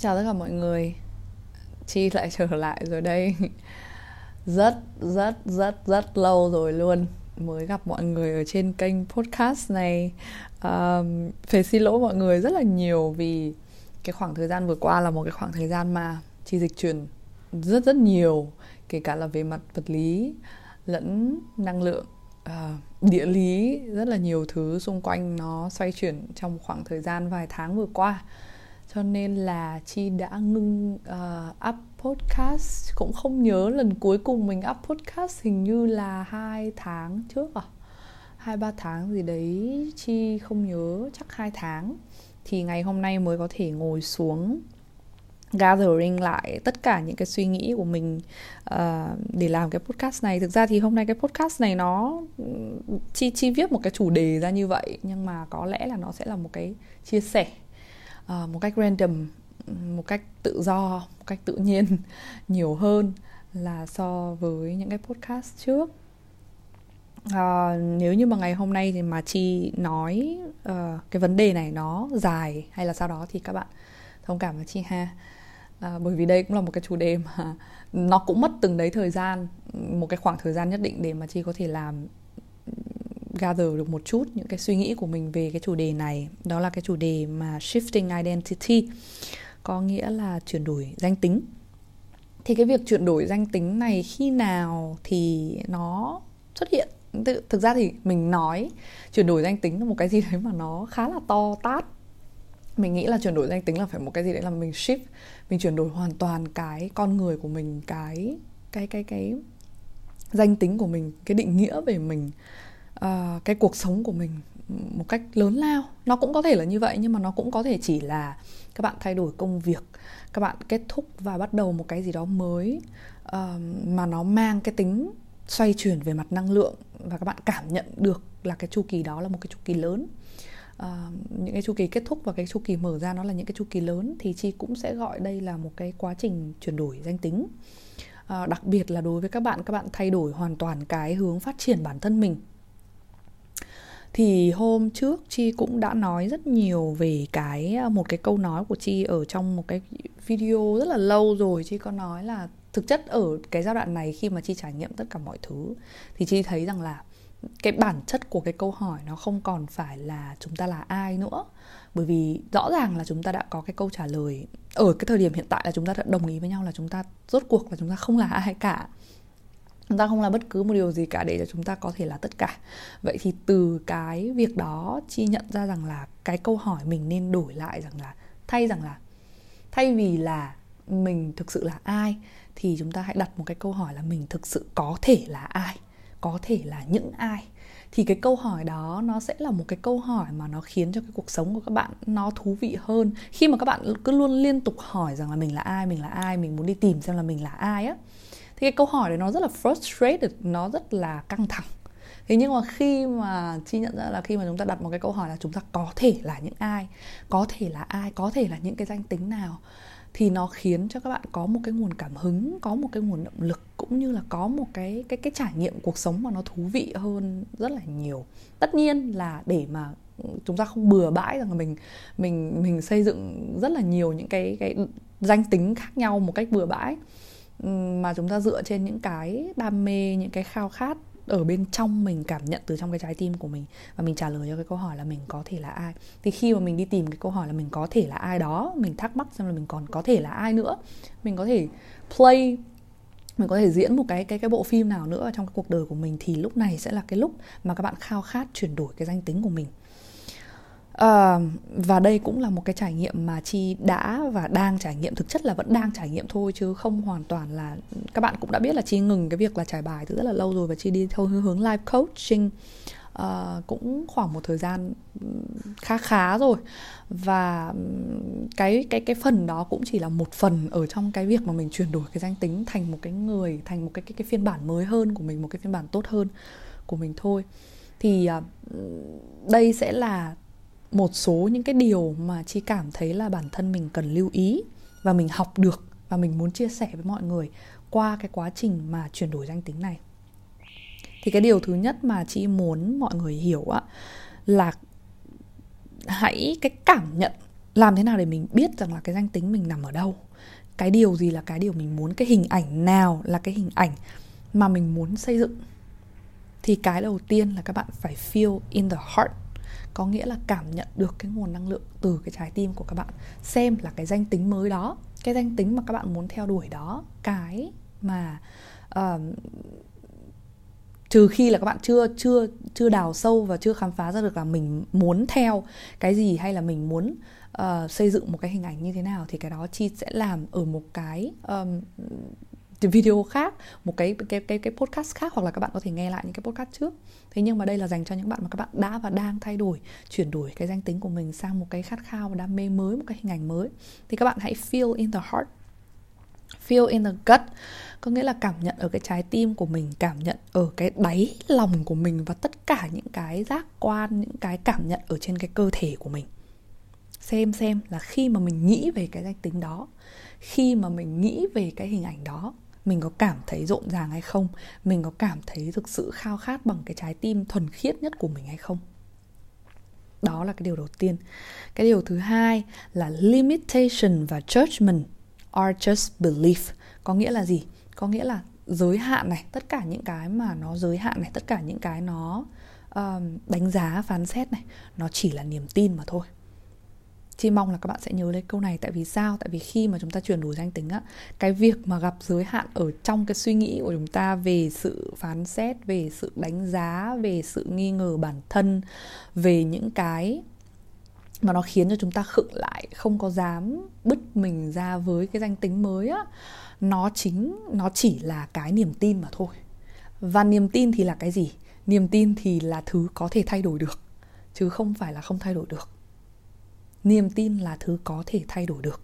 Chào tất cả mọi người. Chi lại trở lại rồi đây. Rất rất rất rất lâu rồi luôn Mới gặp mọi người ở trên kênh podcast này. Um, Phải xin lỗi mọi người rất là nhiều Vì cái khoảng thời gian vừa qua là một cái khoảng thời gian mà Chi dịch chuyển rất rất nhiều Kể cả là về mặt vật lý lẫn năng lượng uh, địa lý rất là nhiều thứ xung quanh nó xoay chuyển trong khoảng thời gian vài tháng vừa qua cho nên là chi đã ngưng uh, up podcast. Cũng không nhớ lần cuối cùng mình up podcast hình như là hai tháng trước à? Hai ba tháng gì đấy chi không nhớ chắc hai tháng. Thì ngày hôm nay mới có thể ngồi xuống gathering lại tất cả những cái suy nghĩ của mình uh, để làm cái podcast này. Thực ra thì hôm nay cái podcast này nó chi chi viết một cái chủ đề ra như vậy nhưng mà có lẽ là nó sẽ là một cái chia sẻ uh, một cách random một cách tự do một cách tự nhiên nhiều hơn là so với những cái podcast trước. À, nếu như mà ngày hôm nay thì mà chi nói uh, cái vấn đề này nó dài hay là sau đó thì các bạn thông cảm với chi ha. À, bởi vì đây cũng là một cái chủ đề mà nó cũng mất từng đấy thời gian một cái khoảng thời gian nhất định để mà chi có thể làm gather được một chút những cái suy nghĩ của mình về cái chủ đề này. Đó là cái chủ đề mà shifting identity, có nghĩa là chuyển đổi danh tính. Thì cái việc chuyển đổi danh tính này khi nào thì nó xuất hiện? Thực ra thì mình nói chuyển đổi danh tính là một cái gì đấy mà nó khá là to tát. Mình nghĩ là chuyển đổi danh tính là phải một cái gì đấy là mình shift, mình chuyển đổi hoàn toàn cái con người của mình, cái cái cái cái danh tính của mình, cái định nghĩa về mình uh, cái cuộc sống của mình một cách lớn lao. Nó cũng có thể là như vậy nhưng mà nó cũng có thể chỉ là các bạn thay đổi công việc các bạn kết thúc và bắt đầu một cái gì đó mới uh, mà nó mang cái tính xoay chuyển về mặt năng lượng và các bạn cảm nhận được là cái chu kỳ đó là một cái chu kỳ lớn. Uh, những cái chu kỳ kết thúc và cái chu kỳ mở ra nó là những cái chu kỳ lớn thì chi cũng sẽ gọi đây là một cái quá trình chuyển đổi danh tính. Uh, đặc biệt là đối với các bạn các bạn thay đổi hoàn toàn cái hướng phát triển bản thân mình thì hôm trước chi cũng đã nói rất nhiều về cái à, một cái câu nói của chi ở trong một cái video rất là lâu rồi. Chi có nói là thực chất ở cái giai đoạn này khi mà chi trải nghiệm tất cả mọi thứ, thì chi thấy rằng là cái bản chất của cái câu hỏi nó không còn phải là chúng ta là ai nữa. Bởi vì rõ ràng là chúng ta đã có cái câu trả lời. Ở cái thời điểm hiện tại là chúng ta đã đồng ý với nhau là chúng ta rốt cuộc là chúng ta không là ai cả chúng ta không là bất cứ một điều gì cả để cho chúng ta có thể là tất cả. Vậy thì từ cái việc đó, chi nhận ra rằng là cái câu hỏi mình nên đổi lại rằng là thay rằng là thay vì là mình thực sự là ai, thì chúng ta hãy đặt một cái câu hỏi là mình thực sự có thể là ai, có thể là những ai? Thì cái câu hỏi đó nó sẽ là một cái câu hỏi mà nó khiến cho cái cuộc sống của các bạn nó thú vị hơn. Khi mà các bạn cứ luôn liên tục hỏi rằng là mình là ai, mình là ai, mình muốn đi tìm xem là mình là ai á thì cái câu hỏi đấy nó rất là frustrated, nó rất là căng thẳng. Thế nhưng mà khi mà chi nhận ra là khi mà chúng ta đặt một cái câu hỏi là chúng ta có thể là những ai, có thể là ai, có thể là những cái danh tính nào, thì nó khiến cho các bạn có một cái nguồn cảm hứng, có một cái nguồn động lực, cũng như là có một cái cái cái trải nghiệm cuộc sống mà nó thú vị hơn rất là nhiều. Tất nhiên là để mà chúng ta không bừa bãi rằng là mình mình mình xây dựng rất là nhiều những cái cái danh tính khác nhau một cách bừa bãi mà chúng ta dựa trên những cái đam mê, những cái khao khát ở bên trong mình, cảm nhận từ trong cái trái tim của mình. Và mình trả lời cho cái câu hỏi là mình có thể là ai? Thì khi mà mình đi tìm cái câu hỏi là mình có thể là ai đó, mình thắc mắc xem là mình còn có thể là ai nữa, mình có thể play, mình có thể diễn một cái cái cái bộ phim nào nữa trong cái cuộc đời của mình, thì lúc này sẽ là cái lúc mà các bạn khao khát chuyển đổi cái danh tính của mình. Uh, và đây cũng là một cái trải nghiệm mà chi đã và đang trải nghiệm thực chất là vẫn đang trải nghiệm thôi chứ không hoàn toàn là các bạn cũng đã biết là chi ngừng cái việc là trải bài từ rất là lâu rồi và chi đi theo hướng live coaching uh, cũng khoảng một thời gian khá khá rồi. Và cái cái cái phần đó cũng chỉ là một phần ở trong cái việc mà mình chuyển đổi cái danh tính thành một cái người thành một cái cái cái phiên bản mới hơn của mình một cái phiên bản tốt hơn của mình thôi. Thì uh, đây sẽ là một số những cái điều mà chị cảm thấy là bản thân mình cần lưu ý và mình học được và mình muốn chia sẻ với mọi người qua cái quá trình mà chuyển đổi danh tính này. Thì cái điều thứ nhất mà chị muốn mọi người hiểu á, là hãy cái cảm nhận làm thế nào để mình biết rằng là cái danh tính mình nằm ở đâu. Cái điều gì là cái điều mình muốn, cái hình ảnh nào là cái hình ảnh mà mình muốn xây dựng. Thì cái đầu tiên là các bạn phải feel in the heart có nghĩa là cảm nhận được cái nguồn năng lượng từ cái trái tim của các bạn. Xem là cái danh tính mới đó cái danh tính mà các bạn muốn theo đuổi đó cái mà uh, trừ khi là các bạn chưa chưa chưa đào sâu và chưa khám phá ra được là mình muốn theo cái gì hay là mình muốn uh, xây dựng một cái hình ảnh như thế nào thì cái đó chi sẽ làm ở một cái um, video khác, một cái cái cái cái podcast khác hoặc là các bạn có thể nghe lại những cái podcast trước. Thế nhưng mà đây là dành cho những bạn mà các bạn đã và đang thay đổi, chuyển đổi cái danh tính của mình sang một cái khát khao và đam mê mới, một cái hình ảnh mới. Thì các bạn hãy feel in the heart, feel in the gut. Có nghĩa là cảm nhận ở cái trái tim của mình, cảm nhận ở cái đáy lòng của mình và tất cả những cái giác quan, những cái cảm nhận ở trên cái cơ thể của mình. Xem xem là khi mà mình nghĩ về cái danh tính đó, khi mà mình nghĩ về cái hình ảnh đó mình có cảm thấy rộn ràng hay không? Mình có cảm thấy thực sự khao khát bằng cái trái tim thuần khiết nhất của mình hay không? Đó là cái điều đầu tiên. Cái điều thứ hai là limitation và judgment are just belief. Có nghĩa là gì? Có nghĩa là giới hạn này tất cả những cái mà nó giới hạn này tất cả những cái nó um, đánh giá phán xét này nó chỉ là niềm tin mà thôi. Chi mong là các bạn sẽ nhớ lấy câu này tại vì sao? Tại vì khi mà chúng ta chuyển đổi danh tính á, cái việc mà gặp giới hạn ở trong cái suy nghĩ của chúng ta về sự phán xét, về sự đánh giá, về sự nghi ngờ bản thân, về những cái mà nó khiến cho chúng ta khựng lại, không có dám bứt mình ra với cái danh tính mới á, nó chính nó chỉ là cái niềm tin mà thôi. Và niềm tin thì là cái gì? Niềm tin thì là thứ có thể thay đổi được chứ không phải là không thay đổi được niềm tin là thứ có thể thay đổi được.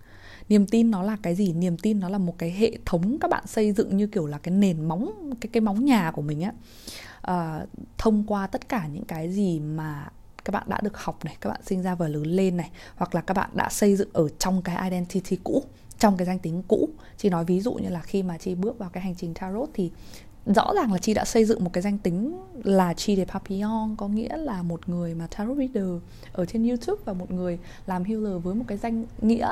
Niềm tin nó là cái gì? Niềm tin nó là một cái hệ thống các bạn xây dựng như kiểu là cái nền móng cái cái móng nhà của mình á. À, thông qua tất cả những cái gì mà các bạn đã được học này các bạn sinh ra và lớn lên này hoặc là các bạn đã xây dựng ở trong cái identity cũ trong cái danh tính cũ. Chị nói ví dụ như là khi mà chị bước vào cái hành trình tarot thì rõ ràng là Chi đã xây dựng một cái danh tính là chi de papillon, có nghĩa là một người mà tarot reader ở trên youtube và một người làm healer với một cái danh nghĩa,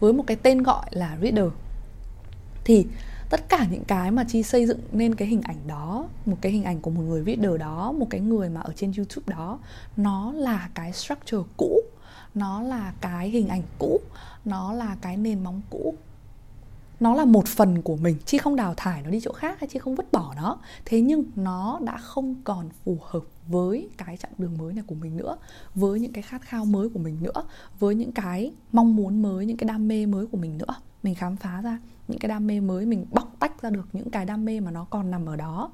với một cái tên gọi là reader. Thì tất cả những cái mà chi xây dựng nên cái hình ảnh đó, một cái hình ảnh của một người reader đó, một cái người mà ở trên youtube đó, nó là cái structure cũ, nó là cái hình ảnh cũ, nó là cái nền móng cũ nó là một phần của mình, chi không đào thải nó đi chỗ khác hay chi không vứt bỏ nó. Thế nhưng nó đã không còn phù hợp với cái chặng đường mới này của mình nữa, với những cái khát khao mới của mình nữa, với những cái mong muốn mới, những cái đam mê mới của mình nữa. Mình khám phá ra những cái đam mê mới, mình bóc tách ra được những cái đam mê mà nó còn nằm ở đó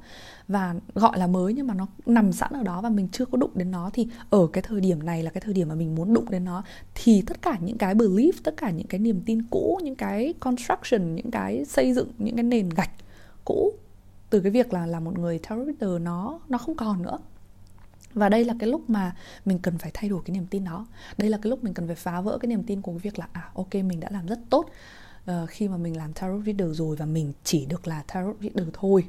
và gọi là mới nhưng mà nó nằm sẵn ở đó và mình chưa có đụng đến nó thì ở cái thời điểm này là cái thời điểm mà mình muốn đụng đến nó thì tất cả những cái belief, tất cả những cái niềm tin cũ, những cái construction, những cái xây dựng, những cái nền gạch cũ từ cái việc là là một người tarot reader nó nó không còn nữa. Và đây là cái lúc mà mình cần phải thay đổi cái niềm tin đó. Đây là cái lúc mình cần phải phá vỡ cái niềm tin của cái việc là à ok, mình đã làm rất tốt uh, khi mà mình làm tarot reader rồi và mình chỉ được là tarot reader thôi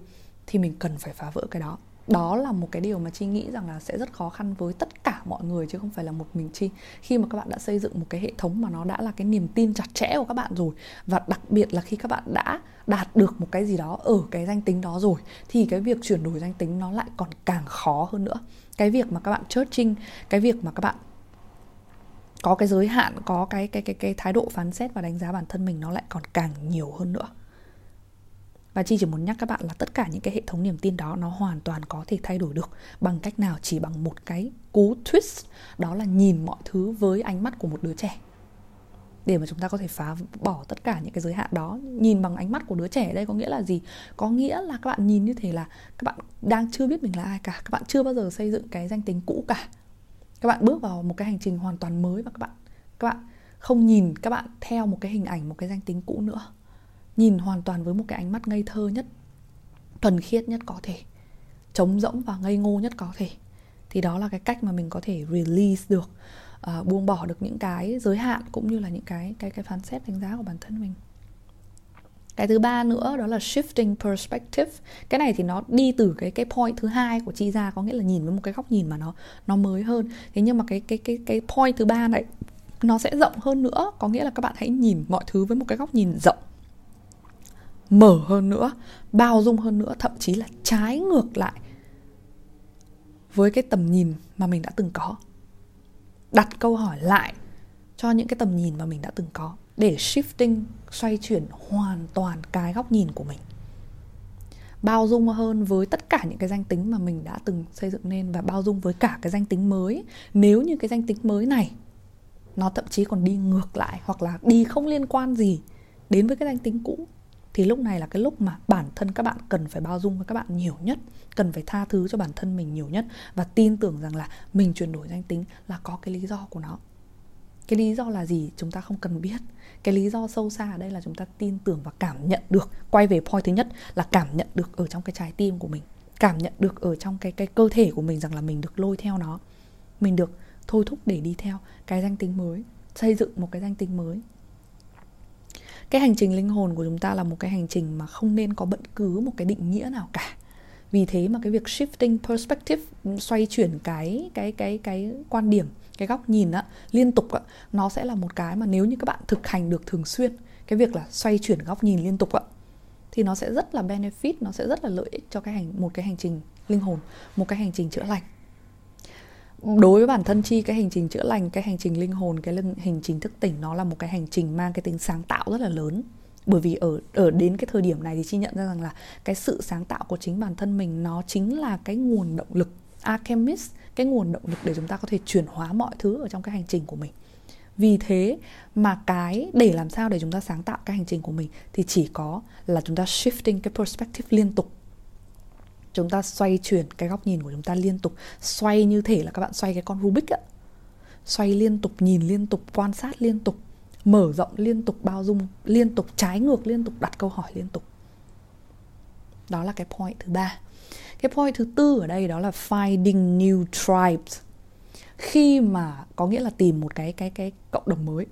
thì mình cần phải phá vỡ cái đó. Đó là một cái điều mà chi nghĩ rằng là sẽ rất khó khăn với tất cả mọi người chứ không phải là một mình chi. Khi mà các bạn đã xây dựng một cái hệ thống mà nó đã là cái niềm tin chặt chẽ của các bạn rồi và đặc biệt là khi các bạn đã đạt được một cái gì đó ở cái danh tính đó rồi thì cái việc chuyển đổi danh tính nó lại còn càng khó hơn nữa. Cái việc mà các bạn trinh cái việc mà các bạn có cái giới hạn, có cái cái cái cái thái độ phán xét và đánh giá bản thân mình nó lại còn càng nhiều hơn nữa. Và chi chỉ muốn nhắc các bạn là tất cả những cái hệ thống niềm tin đó nó hoàn toàn có thể thay đổi được bằng cách nào, chỉ bằng một cái cú twist, đó là nhìn mọi thứ với ánh mắt của một đứa trẻ. Để mà chúng ta có thể phá bỏ tất cả những cái giới hạn đó, nhìn bằng ánh mắt của đứa trẻ đây có nghĩa là gì? Có nghĩa là các bạn nhìn như thế là các bạn đang chưa biết mình là ai cả, các bạn chưa bao giờ xây dựng cái danh tính cũ cả các bạn bước vào một cái hành trình hoàn toàn mới và các bạn các bạn không nhìn các bạn theo một cái hình ảnh một cái danh tính cũ nữa. Nhìn hoàn toàn với một cái ánh mắt ngây thơ nhất thuần khiết nhất có thể trống rỗng và ngây ngô nhất có thể. Thì đó là cái cách mà mình có thể release được uh, buông bỏ được những cái giới hạn cũng như là những cái cái cái phán xét đánh giá của bản thân mình cái thứ ba nữa đó là shifting perspective. Cái này thì nó đi từ cái cái point thứ hai của chi ra, có nghĩa là nhìn với một cái góc nhìn mà nó nó mới hơn. Thế nhưng mà cái cái cái cái point thứ ba này, nó sẽ rộng hơn nữa. Có nghĩa là các bạn hãy nhìn mọi thứ với một cái góc nhìn rộng, mở hơn nữa, bao dung hơn nữa, thậm chí là trái ngược lại với cái tầm nhìn mà mình đã từng có. Đặt câu hỏi lại cho những cái tầm nhìn mà mình đã từng có để shifting, xoay chuyển hoàn toàn cái góc nhìn của mình. Bao dung hơn với tất cả những cái danh tính mà mình đã từng xây dựng nên và bao dung với cả cái danh tính mới. Nếu như cái danh tính mới này, nó thậm chí còn đi ngược lại hoặc là đi không liên quan gì đến với cái danh tính cũ, thì lúc này là cái lúc mà bản thân các bạn cần phải bao dung với các bạn nhiều nhất, cần phải tha thứ cho bản thân mình nhiều nhất và tin tưởng rằng là mình chuyển đổi danh tính là có cái lý do của nó cái lý do là gì chúng ta không cần biết. Cái lý do sâu xa ở đây là chúng ta tin tưởng và cảm nhận được. Quay về point thứ nhất là cảm nhận được ở trong cái trái tim của mình. Cảm nhận được ở trong cái cái cơ thể của mình rằng là mình được lôi theo nó. Mình được thôi thúc để đi theo cái danh tính mới, xây dựng một cái danh tính mới. Cái hành trình linh hồn của chúng ta là một cái hành trình mà không nên có bất cứ một cái định nghĩa nào cả. Vì thế mà cái việc shifting perspective, xoay chuyển cái cái cái cái quan điểm cái góc nhìn á, liên tục á, nó sẽ là một cái mà nếu như các bạn thực hành được thường xuyên, cái việc là xoay chuyển góc nhìn liên tục á, thì nó sẽ rất là benefit, nó sẽ rất là lợi ích cho cái hành, một cái hành trình linh hồn, một cái hành trình chữa lành. Đối với bản thân chi, cái hành trình chữa lành, cái hành trình linh hồn, cái hành trình thức tỉnh nó là một cái hành trình mang cái tính sáng tạo rất là lớn. Bởi vì ở ở đến cái thời điểm này thì chi nhận ra rằng là cái sự sáng tạo của chính bản thân mình nó chính là cái nguồn động lực. Alchemist cái nguồn động lực để chúng ta có thể chuyển hóa mọi thứ ở trong cái hành trình của mình. Vì thế mà cái để làm sao để chúng ta sáng tạo cái hành trình của mình thì chỉ có là chúng ta shifting cái perspective liên tục. Chúng ta xoay chuyển cái góc nhìn của chúng ta liên tục. Xoay như thể là các bạn xoay cái con rubik ạ xoay liên tục, nhìn liên tục, quan sát liên tục, mở rộng liên tục, bao dung liên tục, trái ngược liên tục, đặt câu hỏi liên tục. Đó là cái point thứ ba cái point thứ tư ở đây đó là finding new tribes. Khi mà có nghĩa là tìm một cái cái cái cộng đồng mới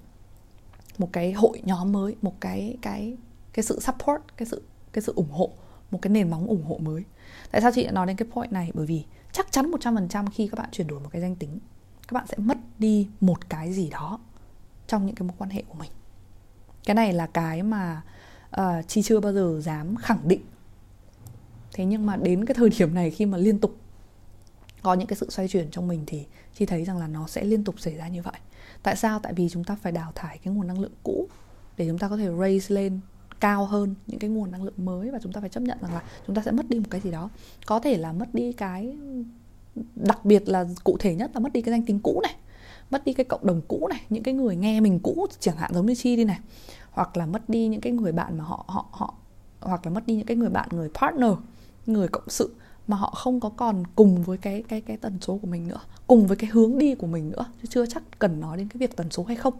một cái hội nhóm mới một cái cái cái sự support cái sự cái sự ủng hộ một cái nền móng ủng hộ mới. Tại sao chị lại nói đến cái point này? Bởi vì chắc chắn 100% khi các bạn chuyển đổi một cái danh tính các bạn sẽ mất đi một cái gì đó trong những cái mối quan hệ của mình. Cái này là cái mà ờ, uh, chi chưa bao giờ dám khẳng định thế nhưng mà đến cái thời điểm này khi mà liên tục có những cái sự xoay chuyển trong mình thì chi thấy rằng là nó sẽ liên tục xảy ra như vậy. Tại sao? Tại vì chúng ta phải đào thải cái nguồn năng lượng cũ để chúng ta có thể raise lên cao hơn những cái nguồn năng lượng mới và chúng ta phải chấp nhận rằng là chúng ta sẽ mất đi một cái gì đó. Có thể là mất đi cái, đặc biệt là cụ thể nhất là mất đi cái danh tính cũ này, mất đi cái cộng đồng cũ này, những cái người nghe mình cũ chẳng hạn giống như chi đi này, hoặc là mất đi những cái người bạn mà họ họ họ, hoặc là mất đi những cái người bạn, người partner người cộng sự mà họ không có còn cùng với cái cái cái tần số của mình nữa, cùng với cái hướng đi của mình nữa, chứ chưa chắc cần nói đến cái việc tần số hay không.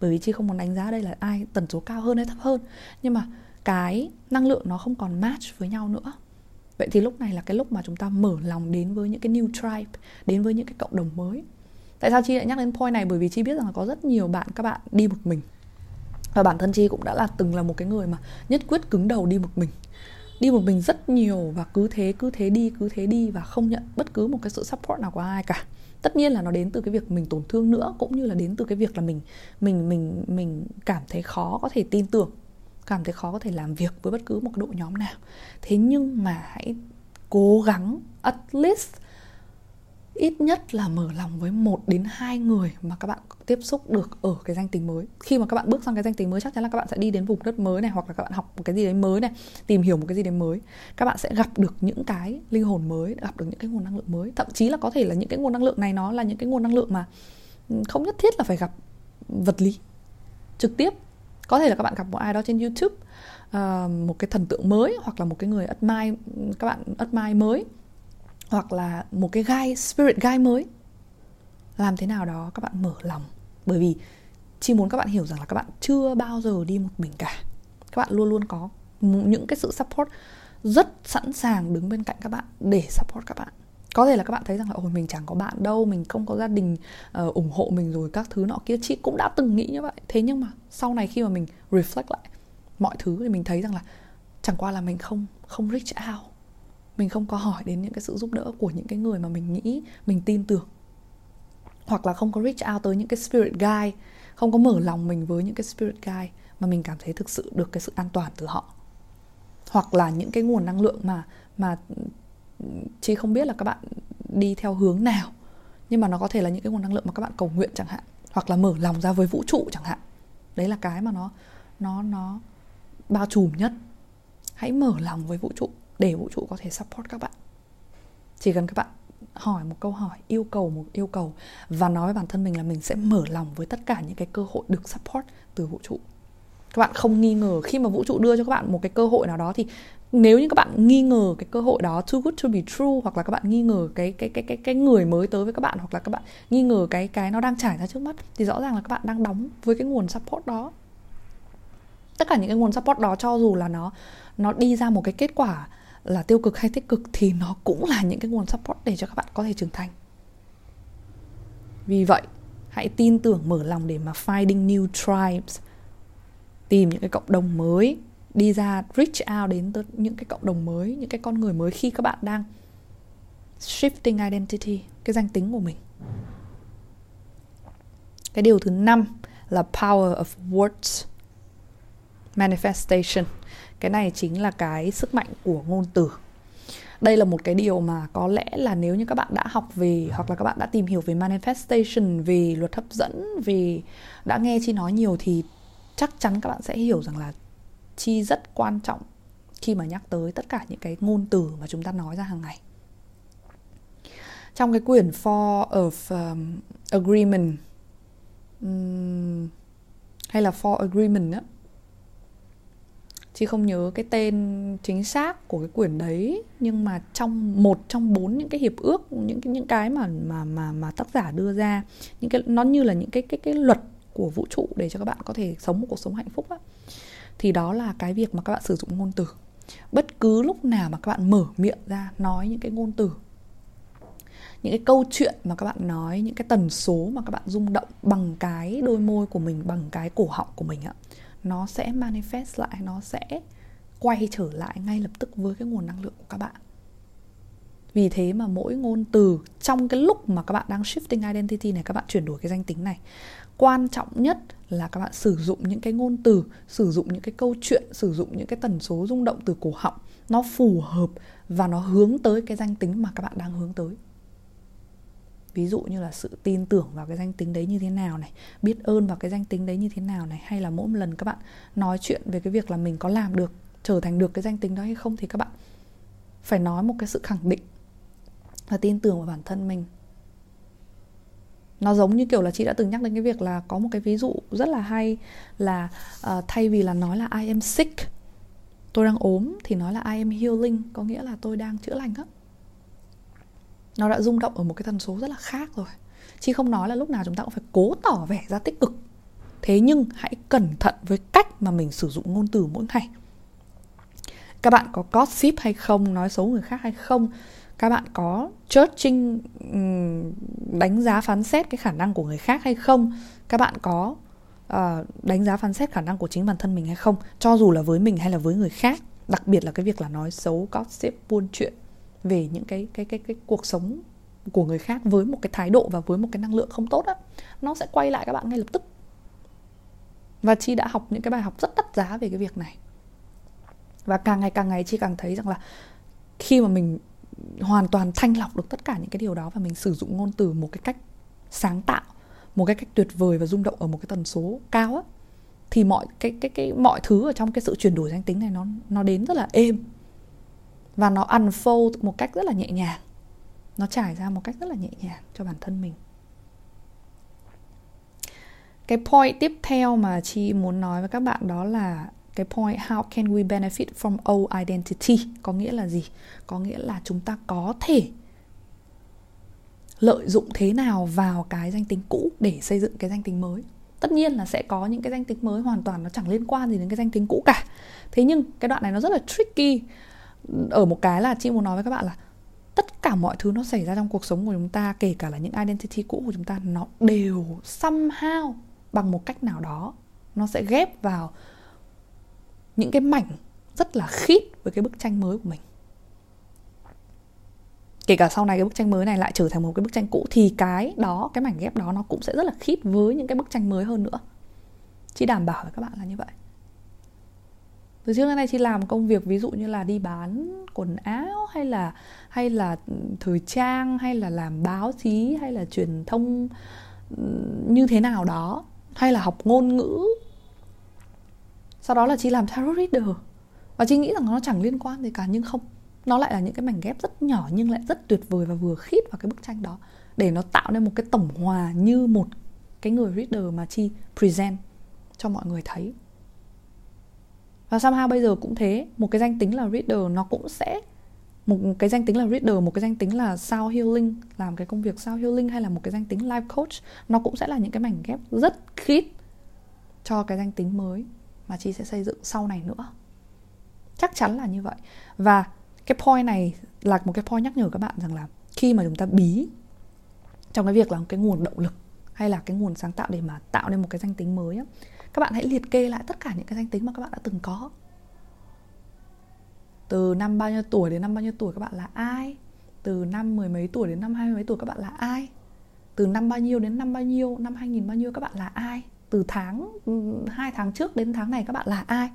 Bởi vì chi không muốn đánh giá đây là ai tần số cao hơn hay thấp hơn, nhưng mà cái năng lượng nó không còn match với nhau nữa. Vậy thì lúc này là cái lúc mà chúng ta mở lòng đến với những cái new tribe, đến với những cái cộng đồng mới. Tại sao chi lại nhắc đến point này? Bởi vì chi biết rằng là có rất nhiều bạn, các bạn đi một mình. Và bản thân chi cũng đã là từng là một cái người mà nhất quyết cứng đầu đi một mình đi một mình rất nhiều và cứ thế cứ thế đi, cứ thế đi và không nhận bất cứ một cái sự support nào của ai cả. Tất nhiên là nó đến từ cái việc mình tổn thương nữa, cũng như là đến từ cái việc là mình mình mình mình cảm thấy khó có thể tin tưởng, cảm thấy khó có thể làm việc với bất cứ một cái đội nhóm nào. Thế nhưng mà hãy cố gắng at least ít nhất là mở lòng với một đến hai người mà các bạn tiếp xúc được ở cái danh tính mới. Khi mà các bạn bước sang cái danh tính mới, chắc chắn là các bạn sẽ đi đến vùng đất mới này hoặc là các bạn học một cái gì đấy mới này, tìm hiểu một cái gì đấy mới. Các bạn sẽ gặp được những cái linh hồn mới, gặp được những cái nguồn năng lượng mới. Thậm chí là có thể là những cái nguồn năng lượng này nó là những cái nguồn năng lượng mà ừ, không nhất thiết là phải gặp vật lý trực tiếp. Có thể là các bạn gặp một ai đó trên youtube ờ, một cái thần tượng mới hoặc là một cái người ất mai các bạn ất mai mới hoặc là một cái gai spirit gai mới. Làm thế nào đó các bạn mở lòng. Bởi vì chỉ muốn các bạn hiểu rằng là các bạn chưa bao giờ đi một mình cả. Các bạn luôn luôn có những cái sự support rất sẵn sàng đứng bên cạnh các bạn để support các bạn. Có thể là các bạn thấy rằng là ôi mình chẳng có bạn đâu mình không có gia đình uh, ủng hộ mình rồi các thứ nọ kia. Chị cũng đã từng nghĩ như vậy. Thế nhưng mà sau này khi mà mình reflect lại mọi thứ thì mình thấy rằng là chẳng qua là mình không không reach out mình không có hỏi đến những cái sự giúp đỡ của những cái người mà mình nghĩ, mình tin tưởng. Hoặc là không có reach out tới những cái spirit guide, không có mở lòng mình với những cái spirit guide mà mình cảm thấy thực sự được cái sự an toàn từ họ. Hoặc là những cái nguồn năng lượng mà mà chị không biết là các bạn đi theo hướng nào, nhưng mà nó có thể là những cái nguồn năng lượng mà các bạn cầu nguyện chẳng hạn, hoặc là mở lòng ra với vũ trụ chẳng hạn. Đấy là cái mà nó nó nó bao trùm nhất. Hãy mở lòng với vũ trụ để vũ trụ có thể support các bạn. Chỉ cần các bạn hỏi một câu hỏi, yêu cầu một yêu cầu và nói với bản thân mình là mình sẽ mở lòng với tất cả những cái cơ hội được support từ vũ trụ. Các bạn không nghi ngờ, khi mà vũ trụ đưa cho các bạn một cái cơ hội nào đó thì nếu như các bạn nghi ngờ cái cơ hội đó too good to be true hoặc là các bạn nghi ngờ cái cái cái cái cái người mới tới với các bạn hoặc là các bạn nghi ngờ cái cái nó đang trải ra trước mắt thì rõ ràng là các bạn đang đóng với cái nguồn support đó. Tất cả những cái nguồn support đó cho dù là nó nó đi ra một cái kết quả là tiêu cực hay tích cực thì nó cũng là những cái nguồn support để cho các bạn có thể trưởng thành. Vì vậy, hãy tin tưởng, mở lòng để mà finding new tribes. Tìm những cái cộng đồng mới, đi ra reach out đến tới những cái cộng đồng mới, những cái con người mới khi các bạn đang shifting identity, cái danh tính của mình. Cái điều thứ năm là power of words manifestation cái này chính là cái sức mạnh của ngôn từ. Đây là một cái điều mà có lẽ là nếu như các bạn đã học về hoặc là các bạn đã tìm hiểu về manifestation về luật hấp dẫn vì đã nghe chi nói nhiều thì chắc chắn các bạn sẽ hiểu rằng là chi rất quan trọng khi mà nhắc tới tất cả những cái ngôn từ mà chúng ta nói ra hàng ngày. Trong cái quyển Four of um, Agreement um, hay là Four Agreement á chị không nhớ cái tên chính xác của cái quyển đấy, nhưng mà trong một trong bốn những cái hiệp ước, những cái những cái mà mà mà mà tác giả đưa ra, những cái, nó như là những cái cái cái luật của vũ trụ để cho các bạn có thể sống một cuộc sống hạnh phúc á, thì đó là cái việc mà các bạn sử dụng ngôn từ. Bất cứ lúc nào mà các bạn mở miệng ra nói những cái ngôn từ, những cái câu chuyện mà các bạn nói, những cái tần số mà các bạn rung động bằng cái đôi môi của mình, bằng cái cổ họng của mình ạ nó sẽ manifest lại, nó sẽ quay trở lại ngay lập tức với cái nguồn năng lượng của các bạn. Vì thế mà mỗi ngôn từ trong cái lúc mà các bạn đang shifting identity này, các bạn chuyển đổi cái danh tính này, quan trọng nhất là các bạn sử dụng những cái ngôn từ, sử dụng những cái câu chuyện, sử dụng những cái tần số rung động từ cổ họng, nó phù hợp và nó hướng tới cái danh tính mà các bạn đang hướng tới ví dụ như là sự tin tưởng vào cái danh tính đấy như thế nào này biết ơn vào cái danh tính đấy như thế nào này hay là mỗi một lần các bạn nói chuyện về cái việc là mình có làm được trở thành được cái danh tính đó hay không thì các bạn phải nói một cái sự khẳng định và tin tưởng vào bản thân mình. Nó giống như kiểu là chị đã từng nhắc đến cái việc là có một cái ví dụ rất là hay là uh, thay vì là nói là I am sick tôi đang ốm thì nói là I am healing có nghĩa là tôi đang chữa lành á nó đã rung động ở một cái tần số rất là khác rồi. Chứ không nói là lúc nào chúng ta cũng phải cố tỏ vẻ ra tích cực. Thế nhưng hãy cẩn thận với cách mà mình sử dụng ngôn từ mỗi ngày. Các bạn có gossip hay không nói xấu người khác hay không? Các bạn có judging đánh giá phán xét cái khả năng của người khác hay không? Các bạn có uh, đánh giá phán xét khả năng của chính bản thân mình hay không? Cho dù là với mình hay là với người khác đặc biệt là cái việc là nói xấu gossip buôn chuyện về những cái cái cái cái cuộc sống của người khác với một cái thái độ và với một cái năng lượng không tốt á, nó sẽ quay lại các bạn ngay lập tức. Và chi đã học những cái bài học rất đắt giá về cái việc này. Và càng ngày càng ngày chi càng thấy rằng là khi mà mình hoàn toàn thanh lọc được tất cả những cái điều đó và mình sử dụng ngôn từ một cái cách sáng tạo, một cái cách tuyệt vời và rung động ở một cái tần số cao á, thì mọi cái cái cái, mọi thứ ở trong cái sự chuyển đổi danh tính này nó nó đến rất là êm và nó unfold một cách rất là nhẹ nhàng. Nó trải ra một cách rất là nhẹ nhàng cho bản thân mình. Cái point tiếp theo mà chị muốn nói với các bạn đó là cái point how can we benefit from old identity? Có nghĩa là gì? Có nghĩa là chúng ta có thể lợi dụng thế nào vào cái danh tính cũ để xây dựng cái danh tính mới. Tất nhiên là sẽ có những cái danh tính mới, hoàn toàn nó chẳng liên quan gì đến cái danh tính cũ cả. Thế nhưng cái đoạn này nó rất là tricky ở một cái là chị muốn nói với các bạn là tất cả mọi thứ nó xảy ra trong cuộc sống của chúng ta, kể cả là những identity cũ của chúng ta, nó đều somehow bằng một cách nào đó nó sẽ ghép vào những cái mảnh rất là khít với cái bức tranh mới của mình. Kể cả sau này cái bức tranh mới này lại trở thành một cái bức tranh cũ, thì cái đó, cái mảnh ghép đó nó cũng sẽ rất là khít với những cái bức tranh mới hơn nữa. Chị đảm bảo với các bạn là như vậy từ trước đến nay chị làm công việc ví dụ như là đi bán quần áo hay là hay là ừ, thời trang hay là làm báo chí hay là truyền thông ừ, như thế nào đó, hay là học ngôn ngữ. Sau đó là chị làm tarot reader. Và chị nghĩ rằng nó chẳng liên quan gì cả, nhưng không, nó lại là những cái mảnh ghép rất nhỏ nhưng lại rất tuyệt vời và vừa khít vào cái bức tranh đó, để nó tạo nên một cái tổng hòa như một cái người reader mà chi present cho mọi người thấy và somehow bây giờ cũng thế một cái danh tính là reader nó cũng sẽ một cái danh tính là reader một cái danh tính là sound healing làm cái công việc sound healing hay là một cái danh tính life coach nó cũng sẽ là những cái mảnh ghép rất khít cho cái danh tính mới mà chi sẽ xây dựng sau này nữa. Chắc chắn là như vậy. Và cái point này là một cái point nhắc nhở các bạn rằng là khi mà chúng ta bí trong cái việc là cái nguồn động lực hay là cái nguồn sáng tạo để mà tạo nên một cái danh tính mới á, các bạn hãy liệt kê lại tất cả những cái danh tính mà các bạn đã từng có. Từ năm bao nhiêu tuổi đến năm bao nhiêu tuổi các bạn là ai? Từ năm mười mấy tuổi đến năm hai mươi mấy tuổi các bạn là ai? Từ năm bao nhiêu đến năm bao nhiêu? Năm hai nghìn bao nhiêu các bạn là ai? Từ tháng ừ, hai tháng trước đến tháng này các bạn là ai?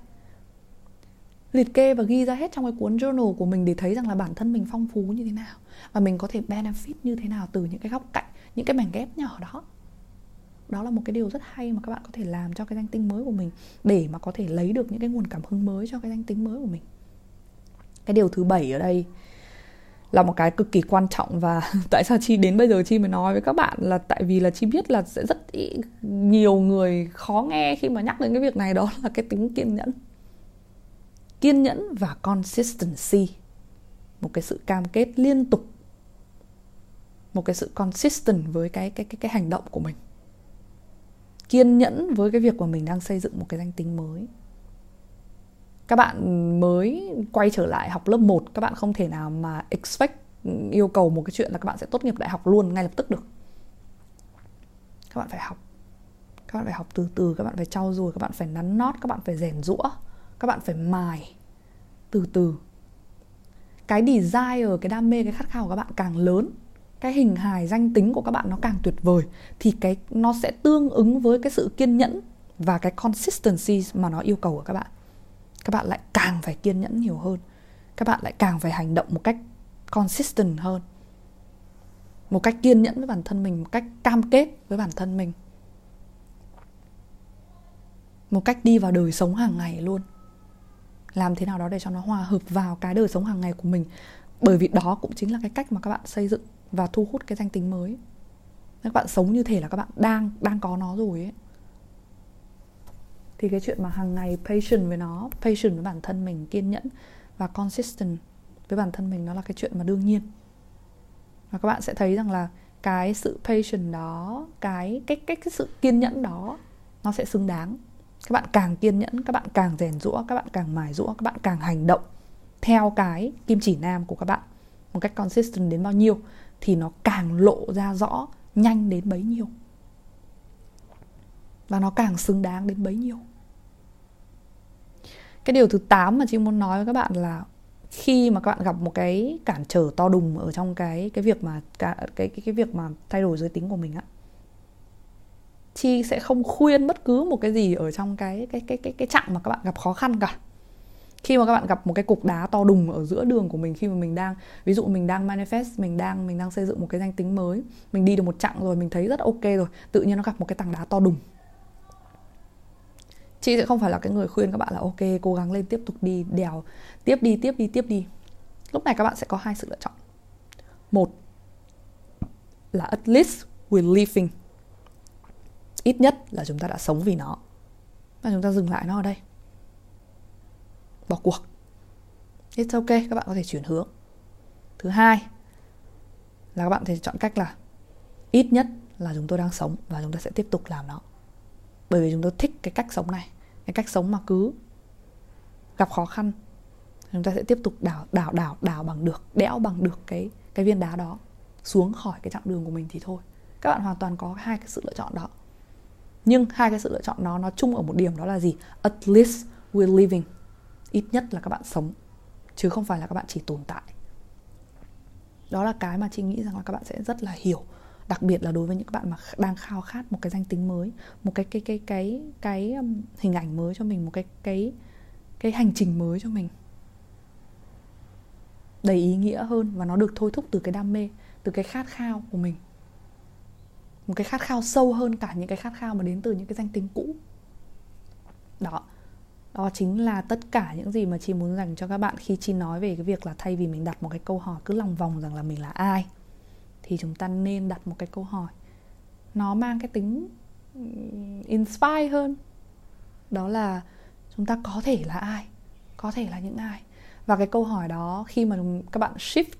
Liệt kê và ghi ra hết trong cái cuốn journal của mình để thấy rằng là bản thân mình phong phú như thế nào. Và mình có thể benefit như thế nào từ những cái góc cạnh, những cái mảnh ghép nhỏ đó đó là một cái điều rất hay mà các bạn có thể làm cho cái danh tính mới của mình để mà có thể lấy được những cái nguồn cảm hứng mới cho cái danh tính mới của mình. Cái điều thứ bảy ở đây là một cái cực kỳ quan trọng và tại sao chi đến bây giờ chi mới nói với các bạn là tại vì là chi biết là sẽ rất ý, nhiều người khó nghe khi mà nhắc đến cái việc này đó là cái tính kiên nhẫn. Kiên nhẫn và consistency một cái sự cam kết liên tục một cái sự consistent với cái cái cái cái hành động của mình kiên nhẫn với cái việc mà mình đang xây dựng một cái danh tính mới. Các bạn mới quay trở lại học lớp 1 các bạn không thể nào mà expect ừ, yêu cầu một cái chuyện là các bạn sẽ tốt nghiệp đại học luôn ngay lập tức được. Các bạn phải học. Các bạn phải học từ từ, các bạn phải trau dồi, các bạn phải nắn nót, các bạn phải rèn rũa các bạn phải mài từ từ. Cái desire cái đam mê, cái khát khao của các bạn càng lớn cái hình hài danh tính của các bạn nó càng tuyệt vời, thì cái, nó sẽ tương ứng với cái sự kiên nhẫn và cái consistency mà nó yêu cầu của các bạn. Các bạn lại càng phải kiên nhẫn nhiều hơn. Các bạn lại càng phải hành động một cách consistent hơn. Một cách kiên nhẫn với bản thân mình, một cách cam kết với bản thân mình. Một cách đi vào đời sống hàng ngày luôn. Làm thế nào đó để cho nó hòa hợp vào cái đời sống hàng ngày của mình. Bởi vì đó cũng chính là cái cách mà các bạn xây dựng và thu hút cái danh tính mới. Các bạn sống như thể là các bạn đang đang có nó rồi ấy. Thì cái chuyện mà hàng ngày patient với nó, patient với bản thân mình, kiên nhẫn và consistent với bản thân mình nó là cái chuyện mà đương nhiên. Và các bạn sẽ thấy rằng là cái sự patient đó, cái cái cái cái sự kiên nhẫn đó nó sẽ xứng đáng. Các bạn càng kiên nhẫn, các bạn càng rèn rũa các bạn càng mài rũa các bạn càng hành động theo cái kim chỉ nam của các bạn một cách consistent đến bao nhiêu thì nó càng lộ ra rõ nhanh đến bấy nhiêu. Và nó càng xứng đáng đến bấy nhiêu. Cái điều thứ 8 mà chị muốn nói với các bạn là khi mà các bạn gặp một cái cản trở to đùng ở trong cái cái việc mà cái cái cái việc mà thay đổi giới tính của mình á chi sẽ không khuyên bất cứ một cái gì ở trong cái cái cái cái cái chặng mà các bạn gặp khó khăn cả khi mà các bạn gặp một cái cục đá to đùng ở giữa đường của mình khi mà mình đang, ví dụ mình đang manifest, mình đang mình đang xây dựng một cái danh tính mới, mình đi được một chặng rồi, mình thấy rất ok rồi, tự nhiên nó gặp một cái tảng đá to đùng. Chị sẽ không phải là cái người khuyên các bạn là, ok, cố gắng lên tiếp tục đi, đèo, tiếp đi tiếp đi tiếp đi. Lúc này các bạn sẽ có hai sự lựa chọn. Một là at least we're living ít nhất là chúng ta đã sống vì nó. Và chúng ta dừng lại nó ở đây bỏ cuộc. It's ok, các bạn có thể chuyển hướng. Thứ hai là các bạn có thể chọn cách là ít nhất là chúng tôi đang sống và chúng ta sẽ tiếp tục làm nó. Bởi vì chúng tôi thích cái cách sống này, cái cách sống mà cứ gặp khó khăn, chúng ta sẽ tiếp tục đào đào đào đào bằng được, đẽo bằng được cái cái viên đá đó xuống khỏi cái chặng đường của mình thì thôi. Các bạn hoàn toàn có hai cái sự lựa chọn đó. Nhưng hai cái sự lựa chọn đó, nó chung ở một điểm đó là gì? At least we're living ít nhất là các bạn sống chứ không phải là các bạn chỉ tồn tại. Đó là cái mà chị nghĩ rằng là các bạn sẽ rất là hiểu đặc biệt là đối với những bạn mà đang khao khát một cái danh tính mới một cái cái cái cái cái, cái hình ảnh mới cho mình một cái cái cái hành trình mới cho mình. Đầy ý nghĩa hơn và nó được thôi thúc từ cái đam mê từ cái khát khao của mình. Một cái khát khao sâu hơn cả những cái khát khao mà đến từ những cái danh tính cũ. Đó đó chính là tất cả những gì mà chị muốn dành cho các bạn khi chi nói về cái việc là thay vì mình đặt một cái câu hỏi cứ lòng vòng rằng là mình là ai, thì chúng ta nên đặt một cái câu hỏi. Nó mang cái tính inspire hơn. Đó là chúng ta có thể là ai, có thể là những ai. Và cái câu hỏi đó, khi mà các bạn shift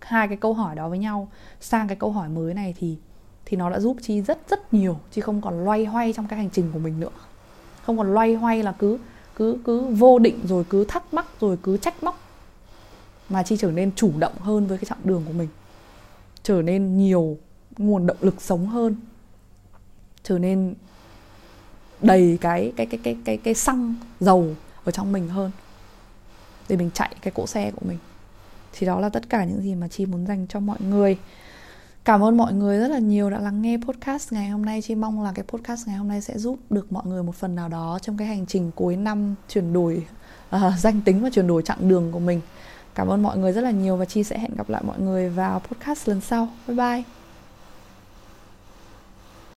hai cái câu hỏi đó với nhau sang cái câu hỏi mới này thì thì nó đã giúp chi rất rất nhiều. Chi không còn loay hoay trong cái hành trình của mình nữa. Không còn loay hoay là cứ cứ cứ vô định rồi cứ thắc mắc rồi cứ trách móc. Mà chi trở nên chủ động hơn với cái chặng đường của mình. Trở nên nhiều nguồn động lực sống hơn. Trở nên đầy cái cái cái cái cái cái xăng dầu ở trong mình hơn. Để mình chạy cái cỗ xe của mình. Thì đó là tất cả những gì mà chi muốn dành cho mọi người cảm ơn mọi người rất là nhiều đã lắng nghe podcast ngày hôm nay. Chị mong là cái podcast ngày hôm nay sẽ giúp được mọi người một phần nào đó trong cái hành trình cuối năm chuyển đổi uh, danh tính và chuyển đổi chặng đường của mình. Cảm ơn mọi người rất là nhiều và chi sẽ hẹn gặp lại mọi người vào podcast lần sau. Bye bye.